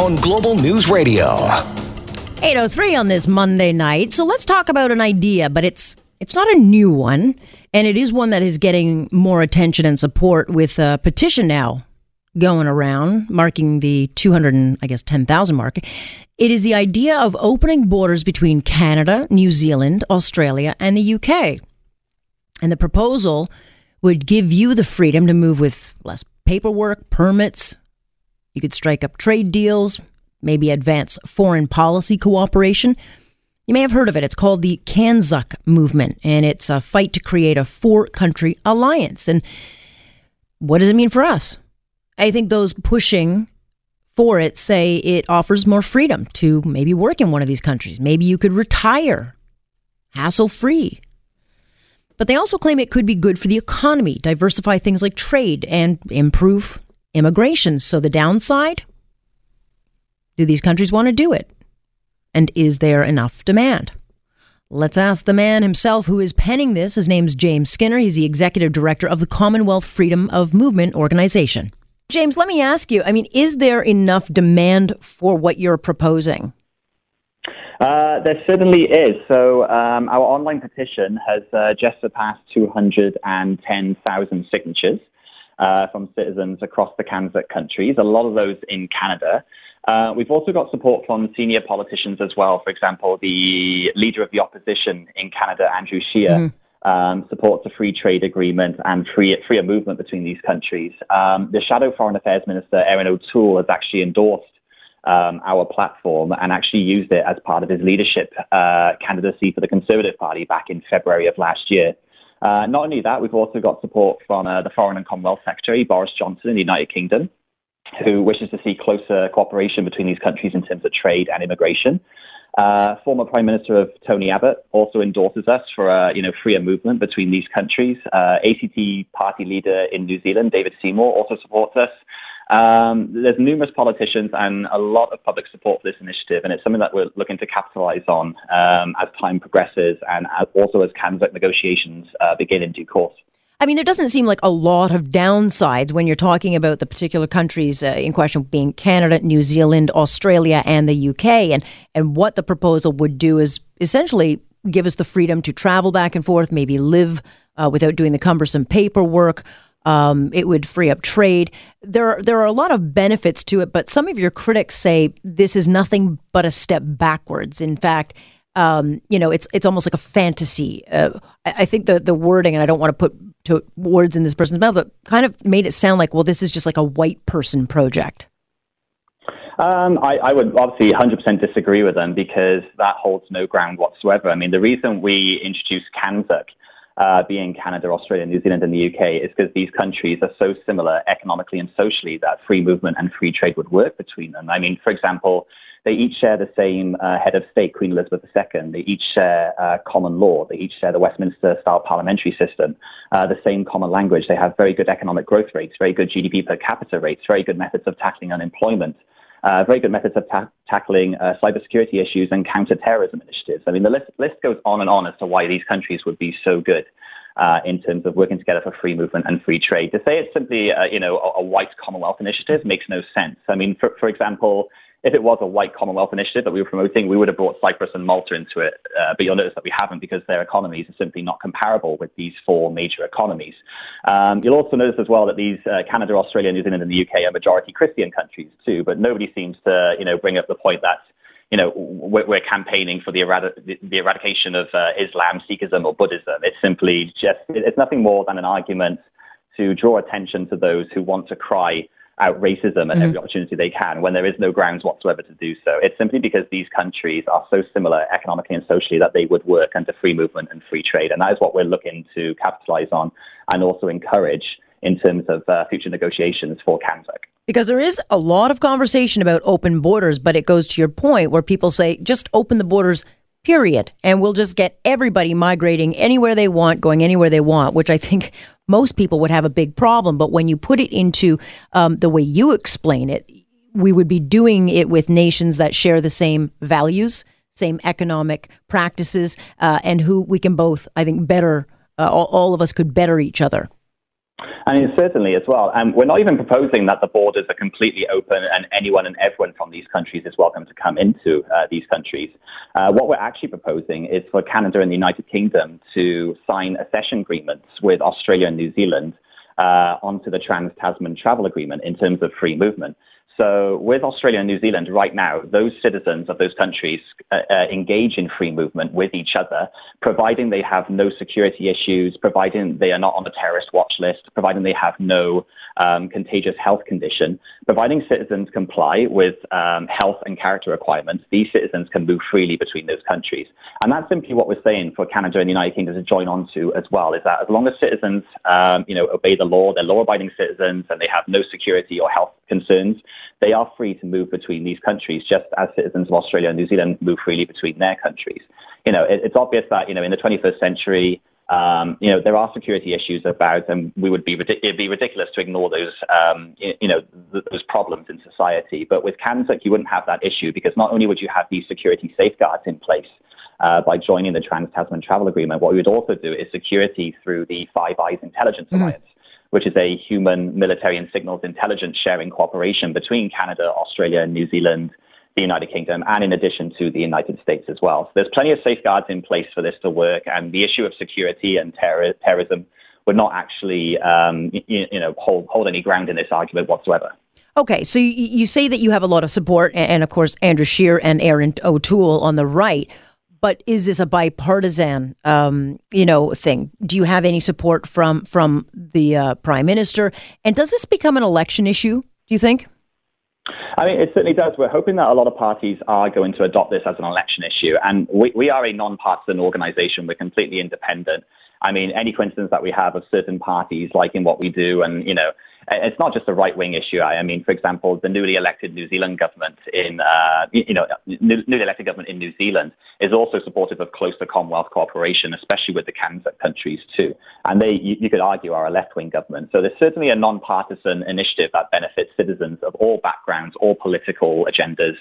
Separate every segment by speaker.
Speaker 1: on Global News Radio.
Speaker 2: 803 on this Monday night. So let's talk about an idea, but it's it's not a new one, and it is one that is getting more attention and support with a petition now going around, marking the 200 and I guess 10,000 mark. It is the idea of opening borders between Canada, New Zealand, Australia, and the UK. And the proposal would give you the freedom to move with less paperwork, permits. You could strike up trade deals, maybe advance foreign policy cooperation. You may have heard of it. It's called the CANZUK movement, and it's a fight to create a four country alliance. And what does it mean for us? I think those pushing for it say it offers more freedom to maybe work in one of these countries. Maybe you could retire hassle free. But they also claim it could be good for the economy, diversify things like trade, and improve immigration. So the downside? Do these countries want to do it? And is there enough demand? Let's ask the man himself who is penning this. His name's James Skinner. He's the executive director of the Commonwealth Freedom of Movement organization. James, let me ask you I mean, is there enough demand for what you're proposing?
Speaker 3: Uh, there certainly is. So um, our online petition has uh, just surpassed 210,000 signatures uh, from citizens across the CANZUK countries, a lot of those in Canada. Uh, we've also got support from senior politicians as well. For example, the leader of the opposition in Canada, Andrew Scheer, mm-hmm. um, supports a free trade agreement and free, freer movement between these countries. Um, the Shadow Foreign Affairs Minister, Erin O'Toole, has actually endorsed um, our platform and actually used it as part of his leadership uh, candidacy for the Conservative Party back in February of last year. Uh, not only that, we've also got support from uh, the Foreign and Commonwealth Secretary, Boris Johnson in the United Kingdom, who wishes to see closer cooperation between these countries in terms of trade and immigration. Uh, former Prime Minister of Tony Abbott also endorses us for a you know freer movement between these countries. Uh, ACT party leader in New Zealand, David Seymour, also supports us. Um, there's numerous politicians and a lot of public support for this initiative, and it's something that we're looking to capitalize on um, as time progresses and as, also as CANZUK negotiations uh, begin in due course.
Speaker 2: I mean, there doesn't seem like a lot of downsides when you're talking about the particular countries uh, in question being Canada, New Zealand, Australia, and the UK. And, and what the proposal would do is essentially give us the freedom to travel back and forth, maybe live uh, without doing the cumbersome paperwork. Um, it would free up trade. There, are, there are a lot of benefits to it, but some of your critics say this is nothing but a step backwards. In fact, um, you know, it's it's almost like a fantasy. Uh, I, I, think the the wording, and I don't want to put to words in this person's mouth, but kind of made it sound like, well, this is just like a white person project.
Speaker 3: Um, I, I, would obviously 100% disagree with them because that holds no ground whatsoever. I mean, the reason we introduced CANZUK uh, being Canada, Australia, New Zealand, and the UK, is because these countries are so similar economically and socially that free movement and free trade would work between them. I mean, for example, they each share the same uh, head of state, Queen Elizabeth II. They each share uh, common law. They each share the Westminster-style parliamentary system, uh, the same common language. They have very good economic growth rates, very good GDP per capita rates, very good methods of tackling unemployment. Uh, very good methods of ta- tackling uh, cybersecurity issues and counterterrorism initiatives. I mean, the list, list goes on and on as to why these countries would be so good. Uh, in terms of working together for free movement and free trade. To say it's simply, uh, you know, a, a, white Commonwealth initiative makes no sense. I mean, for, for example, if it was a white Commonwealth initiative that we were promoting, we would have brought Cyprus and Malta into it. Uh, but you'll notice that we haven't because their economies are simply not comparable with these four major economies. Um, you'll also notice as well that these uh, Canada, Australia, New Zealand, and the UK are majority Christian countries too. But nobody seems to, you know, bring up the point that you know, we're, we're campaigning for the, erad- the eradication of uh, Islam, Sikhism, or Buddhism. It's simply just, it's nothing more than an argument to draw attention to those who want to cry out racism at mm-hmm. every opportunity they can when there is no grounds whatsoever to do so. It's simply because these countries are so similar economically and socially that they would work under free movement and free trade. And that is what we're looking to capitalize on and also encourage in terms of uh, future negotiations for CANZUK.
Speaker 2: Because there is a lot of conversation about open borders, but it goes to your point where people say just open the borders, period. And we'll just get everybody migrating anywhere they want, going anywhere they want, which I think most people would have a big problem. But when you put it into um, the way you explain it, we would be doing it with nations that share the same values, same economic practices, uh, and who we can both, I think, better, uh, all, all of us could better each other.
Speaker 3: I mean, certainly as well. And we're not even proposing that the borders are completely open and anyone and everyone from these countries is welcome to come into uh, these countries. Uh, what we're actually proposing is for Canada and the United Kingdom to sign accession agreements with Australia and New Zealand uh, onto the Trans-Tasman Travel Agreement in terms of free movement. So with Australia and New Zealand right now, those citizens of those countries uh, uh, engage in free movement with each other, providing they have no security issues, providing they are not on the terrorist watch list, providing they have no um, contagious health condition, providing citizens comply with um, health and character requirements, these citizens can move freely between those countries. And that's simply what we're saying for Canada and the United Kingdom to join on to as well, is that as long as citizens um, you know, obey the law, they're law-abiding citizens, and they have no security or health concerns, they are free to move between these countries, just as citizens of Australia and New Zealand move freely between their countries. You know, it, it's obvious that you know in the 21st century, um, you know, there are security issues about, and we would be it'd be ridiculous to ignore those, um, you know, th- those problems in society. But with CANZUK, you wouldn't have that issue because not only would you have these security safeguards in place uh, by joining the Trans-Tasman Travel Agreement, what we would also do is security through the Five Eyes Intelligence mm-hmm. Alliance which is a human, military, and signals intelligence sharing cooperation between Canada, Australia, New Zealand, the United Kingdom, and in addition to the United States as well. So there's plenty of safeguards in place for this to work, and the issue of security and terror, terrorism would not actually, um, you, you, know, hold, hold any ground in this argument whatsoever.
Speaker 2: Okay, so you, you say that you have a lot of support, and of course, Andrew Scheer and Erin O'Toole on the right but is this a bipartisan, um, you know, thing? Do you have any support from from the uh, prime minister? And does this become an election issue? Do you think?
Speaker 3: I mean, it certainly does. We're hoping that a lot of parties are going to adopt this as an election issue. And we, we are a non-partisan organization. We're completely independent. I mean, any coincidence that we have of certain parties liking what we do and, you know, it's not just a right wing issue. I mean, for example, the newly elected New Zealand government in, uh, you know, newly elected government in New Zealand is also supportive of closer Commonwealth cooperation, especially with the CANZUK countries too. And they, you, you could argue, are a left wing government. So there's certainly a non-partisan initiative that benefits citizens of all backgrounds, all political agendas.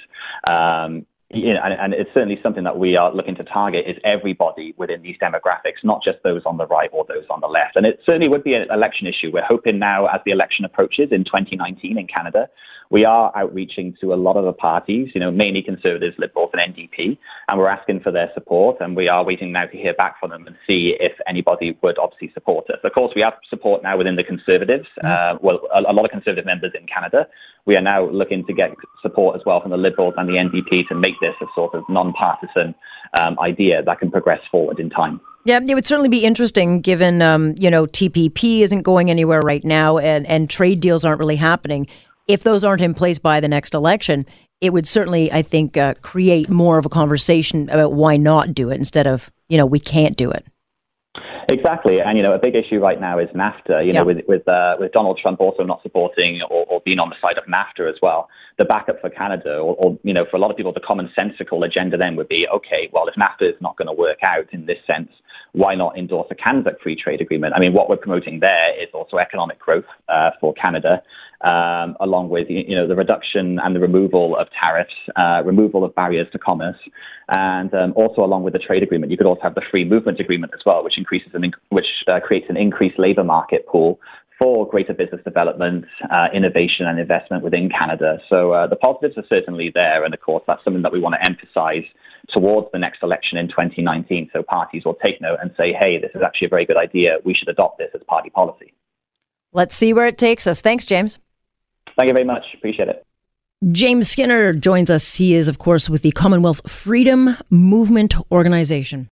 Speaker 3: Um, you know, and, and, it's certainly something that we are looking to target is everybody within these demographics, not just those on the right or those on the left. And it certainly would be an election issue. We're hoping now, as the election approaches in 2019 in Canada, we are outreaching to a lot of the parties, you know, mainly Conservatives, Liberals, and NDP, and we're asking for their support. And we are waiting now to hear back from them and see if anybody would obviously support us. Of course, we have support now within the Conservatives. Mm-hmm. Uh, well, a, a lot of Conservative members in Canada. We are now looking to get support as well from the Liberals and the NDP to make this a sort of non-partisan um, idea that can progress forward in time.
Speaker 2: Yeah, it would certainly be interesting given, um, you know, TPP isn't going anywhere right now and, and trade deals aren't really happening. If those aren't in place by the next election, it would certainly, I think, uh, create more of a conversation about why not do it instead of, you know, we can't do it.
Speaker 3: Exactly, and you know a big issue right now is NAFTA. You know, with with uh, with Donald Trump also not supporting or, or, being on the side of NAFTA as well. The backup for Canada, or, or, you know, for a lot of people, the commonsensical agenda then would be, okay, well, if NAFTA is not going to work out in this sense, why not endorse a Canada free trade agreement? I mean, what we're promoting there is also economic growth uh, for Canada, um, along with you know the reduction and the removal of tariffs, uh, removal of barriers to commerce, and um, also along with the trade agreement, you could also have the free movement agreement as well, which increases an which uh, creates an increased labour market pool for greater business development, uh, innovation, and investment within Canada. So uh, the positives are certainly there, and of course that's something that we want to emphasise towards the next election in 2019. So parties will take note and say, "Hey, this is actually a very good idea. We should adopt this as party policy."
Speaker 2: Let's see where it takes us. Thanks, James.
Speaker 3: Thank you very much. Appreciate it.
Speaker 2: James Skinner joins us. He is, of course, with the Commonwealth Freedom Movement Organization.